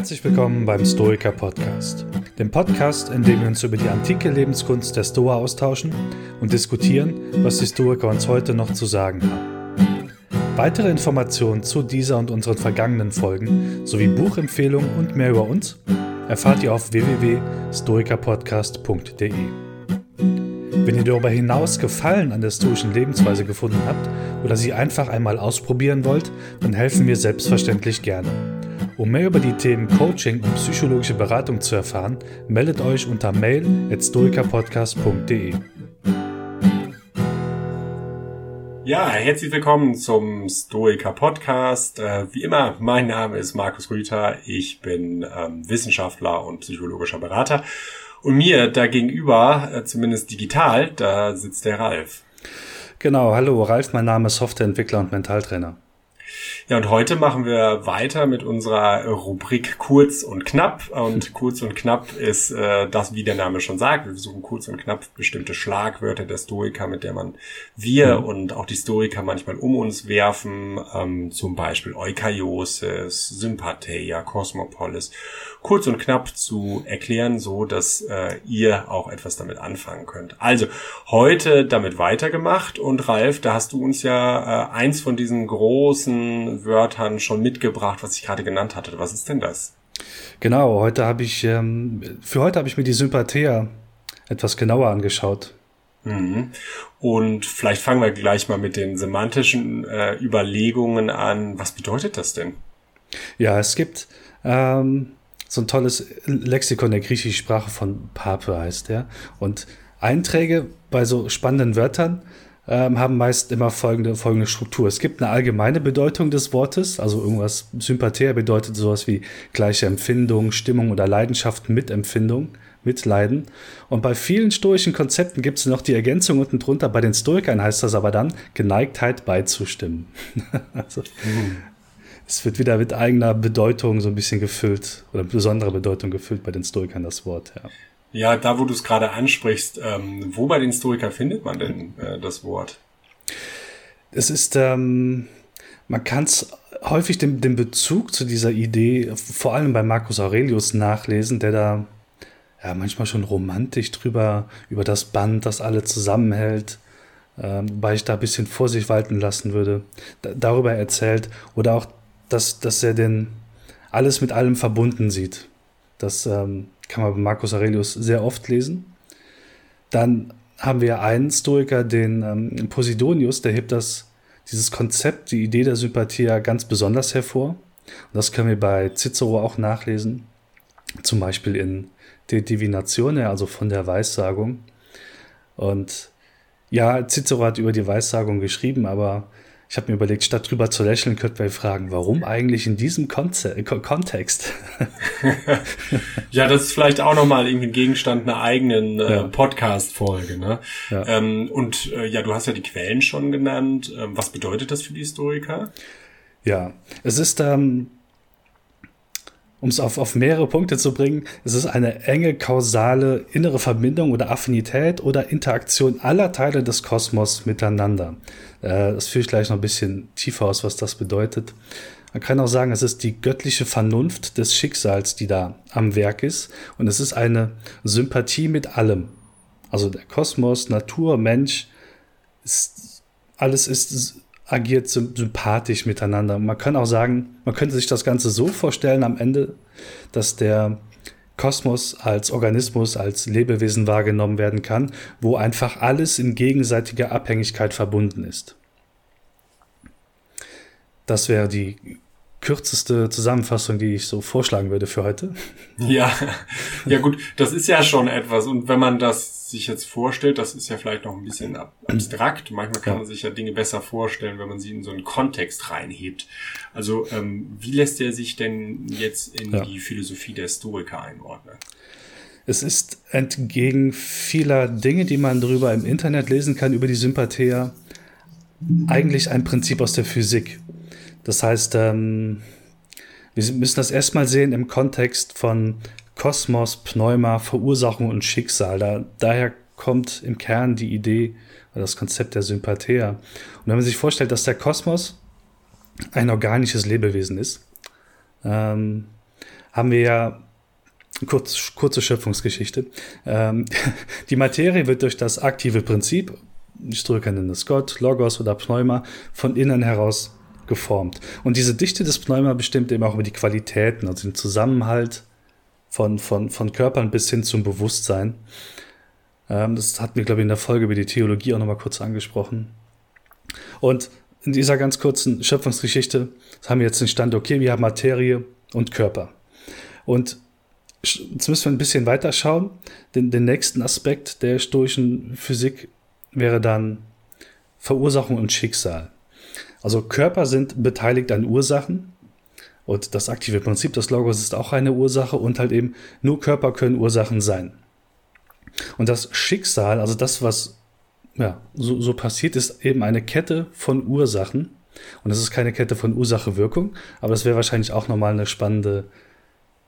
Herzlich willkommen beim Stoiker Podcast, dem Podcast, in dem wir uns über die antike Lebenskunst der Stoa austauschen und diskutieren, was die Stoiker uns heute noch zu sagen haben. Weitere Informationen zu dieser und unseren vergangenen Folgen sowie Buchempfehlungen und mehr über uns erfahrt ihr auf www.stoikerpodcast.de. Wenn ihr darüber hinaus Gefallen an der stoischen Lebensweise gefunden habt oder sie einfach einmal ausprobieren wollt, dann helfen wir selbstverständlich gerne. Um mehr über die Themen Coaching und psychologische Beratung zu erfahren, meldet euch unter mail at stoikerpodcast.de. Ja, herzlich willkommen zum Stoiker Podcast. Äh, wie immer, mein Name ist Markus Rüther. Ich bin ähm, Wissenschaftler und psychologischer Berater. Und mir da gegenüber, äh, zumindest digital, da sitzt der Ralf. Genau, hallo, Ralf, mein Name ist Softwareentwickler und Mentaltrainer. Ja, und heute machen wir weiter mit unserer Rubrik Kurz und Knapp. Und kurz und knapp ist äh, das, wie der Name schon sagt. Wir versuchen kurz und knapp bestimmte Schlagwörter der Stoiker, mit der man wir mhm. und auch die Stoiker manchmal um uns werfen. Ähm, zum Beispiel Eukaiosis, Sympatheia, Cosmopolis. Kurz und knapp zu erklären, so dass äh, ihr auch etwas damit anfangen könnt. Also, heute damit weitergemacht. Und Ralf, da hast du uns ja äh, eins von diesen großen Wörtern schon mitgebracht, was ich gerade genannt hatte. Was ist denn das? Genau, heute habe ich, ähm, für heute habe ich mir die Sympathia etwas genauer angeschaut. Mhm. Und vielleicht fangen wir gleich mal mit den semantischen äh, Überlegungen an. Was bedeutet das denn? Ja, es gibt ähm, so ein tolles Lexikon der griechischen Sprache von Pape heißt der. Und Einträge bei so spannenden Wörtern ähm, haben meist immer folgende, folgende Struktur. Es gibt eine allgemeine Bedeutung des Wortes, also irgendwas Sympathia bedeutet sowas wie gleiche Empfindung, Stimmung oder Leidenschaft mit Empfindung, Mitleiden. Und bei vielen stoischen Konzepten gibt es noch die Ergänzung unten drunter. Bei den Stoikern heißt das aber dann Geneigtheit beizustimmen. also, mhm. Es wird wieder mit eigener Bedeutung so ein bisschen gefüllt oder besonderer Bedeutung gefüllt bei den Stoikern das Wort, ja. Ja, da wo du es gerade ansprichst, ähm, wo bei den Stoikern findet man denn äh, das Wort? Es ist, ähm, man kann es häufig den, den Bezug zu dieser Idee, vor allem bei Marcus Aurelius nachlesen, der da ja manchmal schon romantisch drüber, über das Band, das alle zusammenhält, ähm, wobei ich da ein bisschen Vorsicht walten lassen würde, da, darüber erzählt. Oder auch, dass, dass er den alles mit allem verbunden sieht. Das ähm, kann man bei Marcus Aurelius sehr oft lesen. Dann haben wir einen Stoiker, den ähm, Posidonius, der hebt das, dieses Konzept, die Idee der Sympathie ganz besonders hervor. Und das können wir bei Cicero auch nachlesen. Zum Beispiel in De Divinatione, also von der Weissagung. Und ja, Cicero hat über die Weissagung geschrieben, aber ich habe mir überlegt, statt drüber zu lächeln, könnten wir fragen, warum eigentlich in diesem Konze Kontext? ja, das ist vielleicht auch nochmal irgendwie ein Gegenstand einer eigenen äh, ja. Podcast-Folge. Ne? Ja. Ähm, und äh, ja, du hast ja die Quellen schon genannt. Ähm, was bedeutet das für die Historiker? Ja, es ist ähm, um es auf, auf mehrere Punkte zu bringen, es ist eine enge kausale innere Verbindung oder Affinität oder Interaktion aller Teile des Kosmos miteinander. Äh, das führe ich gleich noch ein bisschen tiefer aus, was das bedeutet. Man kann auch sagen, es ist die göttliche Vernunft des Schicksals, die da am Werk ist. Und es ist eine Sympathie mit allem. Also der Kosmos, Natur, Mensch, ist, alles ist agiert sympathisch miteinander. Man kann auch sagen, man könnte sich das Ganze so vorstellen am Ende, dass der Kosmos als Organismus, als Lebewesen wahrgenommen werden kann, wo einfach alles in gegenseitiger Abhängigkeit verbunden ist. Das wäre die kürzeste Zusammenfassung, die ich so vorschlagen würde für heute. Ja, ja gut, das ist ja schon etwas. Und wenn man das sich jetzt vorstellt, das ist ja vielleicht noch ein bisschen abstrakt. Manchmal kann man sich ja Dinge besser vorstellen, wenn man sie in so einen Kontext reinhebt. Also ähm, wie lässt er sich denn jetzt in ja. die Philosophie der Stoiker einordnen? Es ist entgegen vieler Dinge, die man darüber im Internet lesen kann, über die Sympathia, eigentlich ein Prinzip aus der Physik. Das heißt, ähm, wir müssen das erstmal sehen im Kontext von Kosmos, Pneuma, Verursachung und Schicksal. Da, daher kommt im Kern die Idee oder das Konzept der Sympathia. Und wenn man sich vorstellt, dass der Kosmos ein organisches Lebewesen ist, ähm, haben wir ja kurz, kurze Schöpfungsgeschichte. Ähm, die Materie wird durch das aktive Prinzip, Historiker nennen es Gott, Logos oder Pneuma, von innen heraus geformt. Und diese Dichte des Pneuma bestimmt eben auch über die Qualitäten, also den Zusammenhalt von, von, von Körpern bis hin zum Bewusstsein. Ähm, das hatten wir, glaube ich, in der Folge über die Theologie auch nochmal kurz angesprochen. Und in dieser ganz kurzen Schöpfungsgeschichte haben wir jetzt den Stand, okay, wir haben Materie und Körper. Und jetzt müssen wir ein bisschen weiter schauen. Den, den nächsten Aspekt der stoischen Physik wäre dann Verursachung und Schicksal. Also Körper sind beteiligt an Ursachen und das aktive Prinzip des Logos ist auch eine Ursache und halt eben nur Körper können Ursachen sein. Und das Schicksal, also das, was ja, so, so passiert, ist eben eine Kette von Ursachen. Und es ist keine Kette von Ursache-Wirkung, aber das wäre wahrscheinlich auch nochmal eine spannende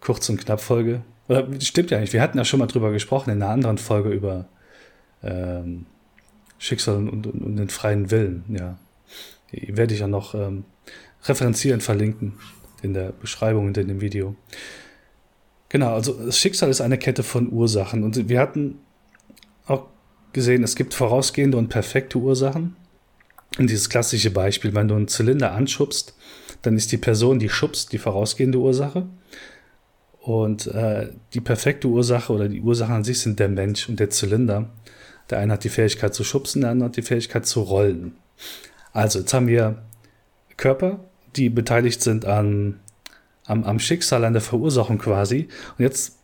Kurz- und Knapp-Folge. Oder stimmt ja nicht, wir hatten ja schon mal drüber gesprochen in einer anderen Folge über ähm, Schicksal und, und, und, den freien Willen, ja. Werde ich ja noch ähm, referenzieren, verlinken in der Beschreibung und in dem Video. Genau, also das Schicksal ist eine Kette von Ursachen. Und wir hatten auch gesehen, es gibt vorausgehende und perfekte Ursachen. Und dieses klassische Beispiel, wenn du einen Zylinder anschubst, dann ist die Person, die schubst, die vorausgehende Ursache. Und äh, die perfekte Ursache oder die Ursache an sich sind der Mensch und der Zylinder. Der eine hat die Fähigkeit zu schubsen, der andere hat die Fähigkeit zu rollen. Also, jetzt haben wir Körper, die beteiligt sind an, am, am Schicksal, an der Verursachung quasi. Und jetzt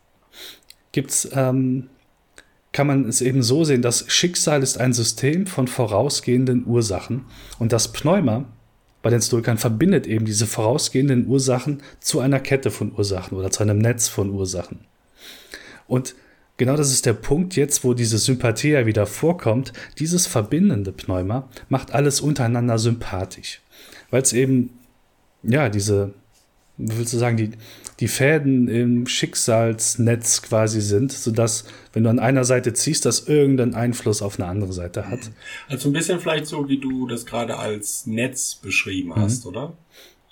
gibt's, ähm, kann man es eben so sehen, dass Schicksal ist ein System von vorausgehenden Ursachen. Und das Pneuma bei den Stoikern verbindet eben diese vorausgehenden Ursachen zu einer Kette von Ursachen oder zu einem Netz von Ursachen. Und genau das ist der Punkt jetzt, wo diese Sympathie ja wieder vorkommt. Dieses verbindende Pneuma macht alles untereinander sympathisch, weil es eben, ja, diese, wie willst du sagen, die, die Fäden im Schicksalsnetz quasi sind, sodass, wenn du an einer Seite ziehst, das irgendeinen Einfluss auf eine andere Seite hat. Also ein bisschen vielleicht so, wie du das gerade als Netz beschrieben hast, mhm. oder?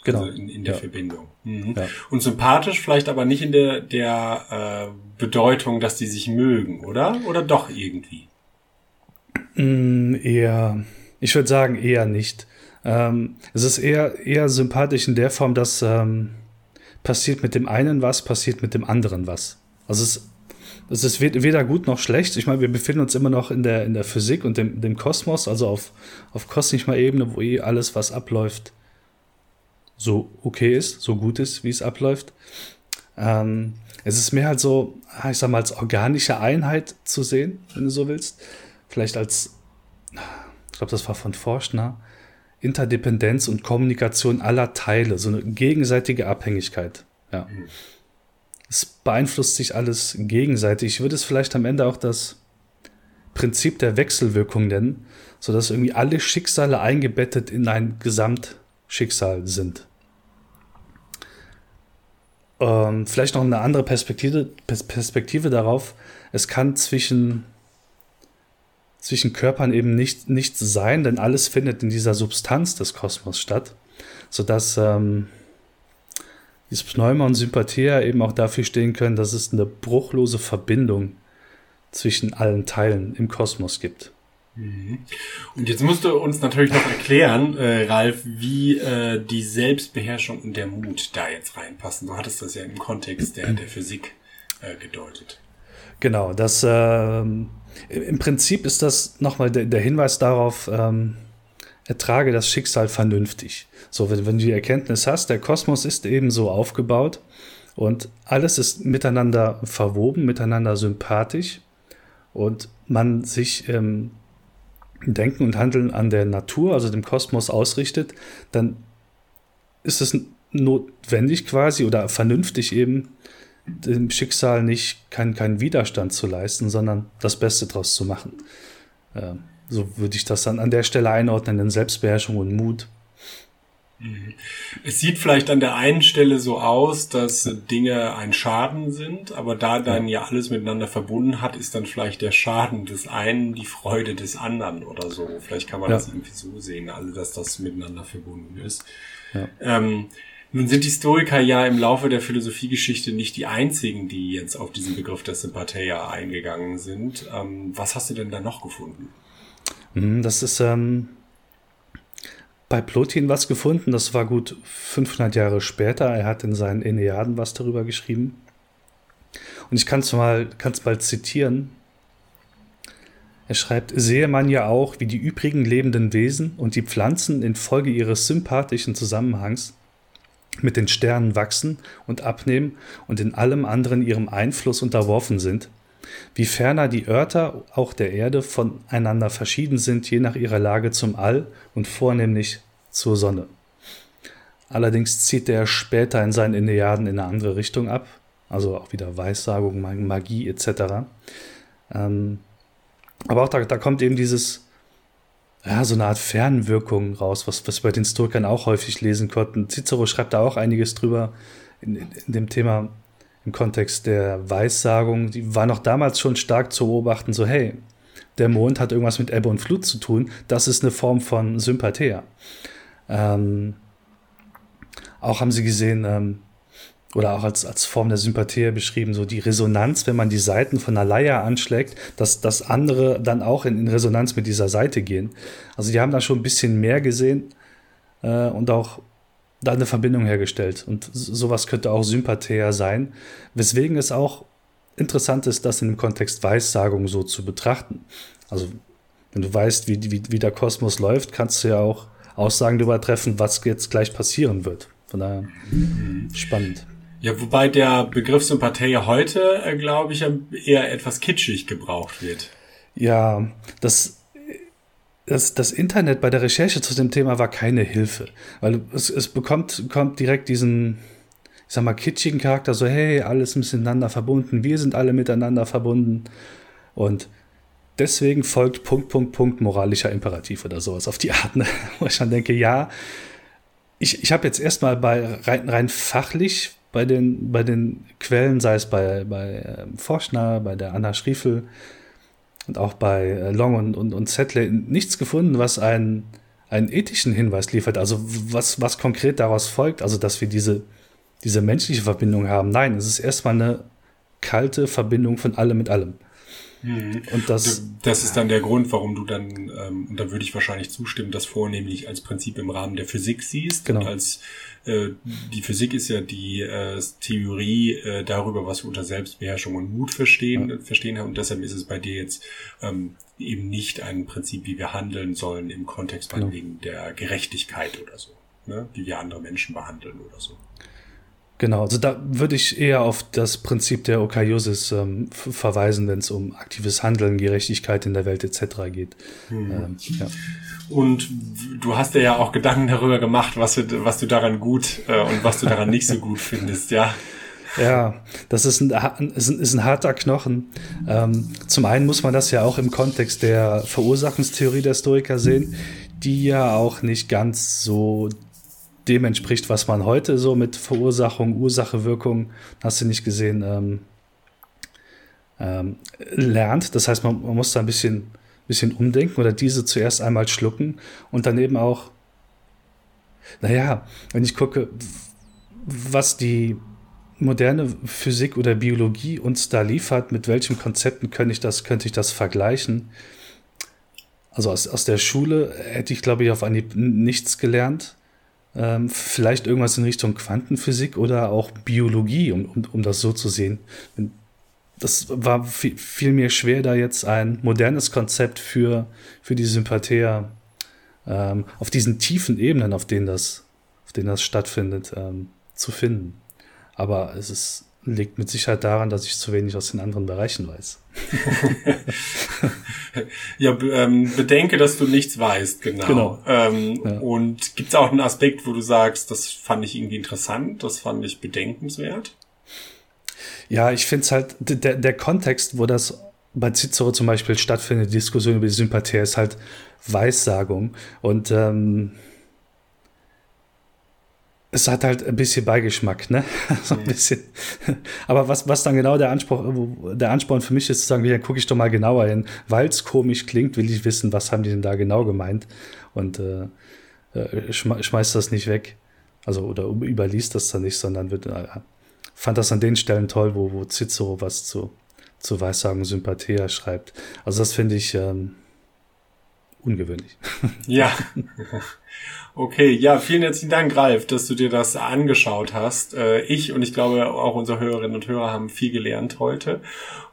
Genau. Also in, in der ja. Verbindung. Mhm. Ja. Und sympathisch vielleicht aber nicht in der, der äh, Bedeutung, dass die sich mögen, oder? Oder doch irgendwie? Mm, eher, ich würde sagen, eher nicht. Ähm, es ist eher, eher sympathisch in der Form, dass ähm, passiert mit dem einen was, passiert mit dem anderen was. Also es, es ist weder gut noch schlecht. Ich meine, wir befinden uns immer noch in der, in der Physik und dem, dem Kosmos, also auf, auf kosmischer Ebene, wo eh alles, was abläuft, so okay ist, so gut ist, wie es abläuft. Ähm, es ist mehr halt so, ah, ich sag mal, als organische Einheit zu sehen, wenn du so willst. Vielleicht als, ich glaube, das war von Forschner, Interdependenz und Kommunikation aller Teile, so eine gegenseitige Abhängigkeit. Ja. Mhm. Es beeinflusst sich alles gegenseitig. Ich würde es vielleicht am Ende auch das Prinzip der Wechselwirkung nennen, sodass irgendwie alle Schicksale eingebettet in ein Gesamtschicksal sind. Ähm, vielleicht noch eine andere Perspektive, Perspektive darauf. Es kann zwischen zwischen Körpern eben nicht, nichts sein, denn alles findet in dieser Substanz des Kosmos statt, sodass ähm, dieses Pneuma und Sympathia eben auch dafür stehen können, dass es eine bruchlose Verbindung zwischen allen Teilen im Kosmos gibt. Mhm. Und jetzt musst du uns natürlich noch erklären, äh, Ralf, wie äh, die Selbstbeherrschung und der Mut da jetzt reinpassen. Du hattest das ja im Kontext der, der Physik äh, gedeutet. Genau, das ähm, im Prinzip ist das nochmal der, der Hinweis darauf, ähm, ertrage das Schicksal vernünftig. So, wenn, wenn du die Erkenntnis hast, der Kosmos ist eben so aufgebaut und alles ist miteinander verwoben, miteinander sympathisch und man sich ähm, Denken und Handeln an der Natur, also dem Kosmos ausrichtet, dann ist es notwendig quasi oder vernünftig eben, dem Schicksal nicht keinen kein Widerstand zu leisten, sondern das Beste draus zu machen. Äh, so würde ich das dann an der Stelle einordnen in Selbstbeherrschung und Mut. Mhm. Es sieht vielleicht an der einen Stelle so aus, dass Dinge ein Schaden sind, aber da dann ja alles miteinander verbunden hat, ist dann vielleicht der Schaden des einen die Freude des anderen oder so. Vielleicht kann man ja. das irgendwie so sehen, also dass das miteinander verbunden ist. Ja. Ähm, Nun sind die Stoiker ja im Laufe der Philosophiegeschichte nicht die einzigen, die jetzt auf diesen Begriff der Sympatheia eingegangen sind. Ähm, was hast du denn da noch gefunden? Mhm, das ist ähm, bei Plotin was gefunden. Das war gut 500 Jahre später. Er hat in seinen Enneaden was darüber geschrieben. Und ich kann es mal, kann's mal zitieren. Er schreibt, sehe man ja auch, wie die übrigen lebenden Wesen und die Pflanzen infolge ihres sympathischen Zusammenhangs mit den Sternen wachsen und abnehmen und in allem anderen ihrem Einfluss unterworfen sind, wie ferner die Örter auch der Erde voneinander verschieden sind, je nach ihrer Lage zum All und vornehmlich zur Sonne. Allerdings zieht er später in seinen Enneaden in eine andere Richtung ab, also auch wieder Weissagung, Magie etc. Ähm, aber auch da, da kommt eben dieses, ja, so eine Art Fernwirkung raus, was, was wir bei den Stoikern auch häufig lesen konnten. Cicero schreibt da auch einiges drüber in, in, in dem Thema im Kontext der Weissagung. Die war noch damals schon stark zu beobachten, so hey, der Mond hat irgendwas mit Ebbe und Flut zu tun. Das ist eine Form von Sympathia. Ähm, auch haben sie gesehen, ähm, oder auch als, als Form der Sympathie beschrieben, so die Resonanz, wenn man die Seiten von einer Leier anschlägt, dass, dass andere dann auch in, in Resonanz mit dieser Seite gehen. Also die haben da schon ein bisschen mehr gesehen äh, und auch da eine Verbindung hergestellt. Und sowas könnte auch sympathia sein, weswegen es auch interessant ist, das in dem Kontext Weissagung so zu betrachten. Also wenn du weißt, wie, wie, wie der Kosmos läuft, kannst du ja auch Aussagen darüber treffen, was jetzt gleich passieren wird. Von daher spannend. Ja, wobei der Begriff Sympathie heute, äh, glaube ich, eher etwas kitschig gebraucht wird. Ja, das, das, das Internet bei der Recherche zu dem Thema war keine Hilfe, weil es, es bekommt, kommt direkt diesen, ich sag mal, kitschigen Charakter, so, hey, alles miteinander verbunden, wir sind alle miteinander verbunden und deswegen folgt Punkt, Punkt, Punkt moralischer Imperativ oder sowas auf die Art, ne? wo ich dann denke, ja, ich, ich habe jetzt erstmal bei rein, rein fachlich bei den, bei den Quellen, sei es bei, bei ähm, Forschner, bei der Anna Schriefel und auch bei äh, Long und, und, und Zettle, nichts gefunden, was einen, einen ethischen Hinweis liefert. Also was, was konkret daraus folgt, also dass wir diese, diese menschliche Verbindung haben. Nein, es ist erstmal eine kalte Verbindung von allem mit allem. Mhm. Und das, das ist dann der Grund, warum du dann, ähm, und da würde ich wahrscheinlich zustimmen, das vornehmlich als Prinzip im Rahmen der Physik siehst. Genau. Und als äh, die Physik ist ja die äh, Theorie äh, darüber, was wir unter Selbstbeherrschung und Mut verstehen, ja. verstehen haben. Und deshalb ist es bei dir jetzt ähm, eben nicht ein Prinzip, wie wir handeln sollen im Kontext genau. wegen der Gerechtigkeit oder so, ne? wie wir andere Menschen behandeln oder so. Genau, also da würde ich eher auf das Prinzip der Okaiosis ähm, verweisen, wenn es um aktives Handeln, Gerechtigkeit in der Welt etc. geht. Mhm. Ähm, ja. Und du hast dir ja auch Gedanken darüber gemacht, was du, was du daran gut äh, und was du daran nicht so gut findest, ja. Ja, das ist ein, ist ein, ist ein harter Knochen. Ähm, zum einen muss man das ja auch im Kontext der Verursachungstheorie der Stoiker sehen, die ja auch nicht ganz so dem entspricht, was man heute so mit Verursachung, Ursache, Wirkung, hast du nicht gesehen, ähm, ähm, lernt. Das heißt, man, man, muss da ein bisschen, bisschen umdenken oder diese zuerst einmal schlucken und dann eben auch, naja, wenn ich gucke, was die moderne Physik oder Biologie uns da liefert, mit welchen Konzepten könnte ich das, könnte ich das vergleichen? Also aus, aus der Schule hätte ich, glaube ich, auf Anhieb nichts gelernt. Ähm, vielleicht irgendwas in Richtung Quantenphysik oder auch Biologie, um, um, um das so zu sehen. Das war viel, viel mir schwer, da jetzt ein modernes Konzept für, für die Sympathia ähm, auf diesen tiefen Ebenen, auf denen das, auf denen das stattfindet, ähm, zu finden. Aber es ist liegt mit Sicherheit daran, dass ich zu wenig aus den anderen Bereichen weiß. ja, ähm, bedenke, dass du nichts weißt, genau. genau. Ähm, ja. Und gibt es auch einen Aspekt, wo du sagst, das fand ich irgendwie interessant, das fand ich bedenkenswert? Ja, ich finde es halt, der, der Kontext, wo das bei Cicero zum Beispiel stattfindet, die Diskussion über die Sympathie, ist halt Weissagung. Und ähm, es hat halt ein bisschen Beigeschmack, ne? so ein bisschen. Aber was, was dann genau der Ansporn, der Ansporn für mich ist, zu sagen, ja, gucke ich doch mal genauer hin. Weil es komisch klingt, will ich wissen, was haben die denn da genau gemeint? Und äh, äh schmeißt das nicht weg. Also, oder überliest das dann nicht, sondern wird, äh, fand das an den Stellen toll, wo, wo Cicero was zu, zu Weissagen Sympathia schreibt. Also, das finde ich ähm, ungewöhnlich. Ja. Okay, ja, vielen herzlichen Dank, Ralf, dass du dir das angeschaut hast. Äh, ich und ich glaube auch unsere Hörerinnen und Hörer haben viel gelernt heute.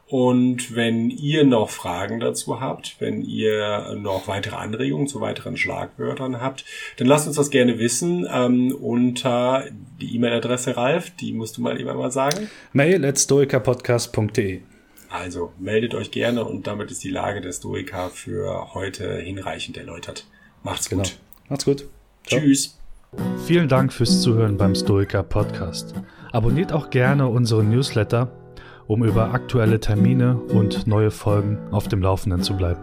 Und wenn ihr noch Fragen dazu habt, wenn ihr noch weitere Anregungen zu weiteren Schlagwörtern habt, dann lasst uns das gerne wissen ähm, unter die E-Mail-Adresse Ralf, die musst du mal eben einmal sagen. Mail at stoikerpodcast.de Also meldet euch gerne und damit ist die Lage der Stoiker für heute hinreichend erläutert. Macht's genau. gut. Macht's gut. Ciao. Tschüss. Vielen Dank fürs Zuhören beim Stoiker Podcast. Abonniert auch gerne unseren Newsletter, um über aktuelle Termine und neue Folgen auf dem Laufenden zu bleiben.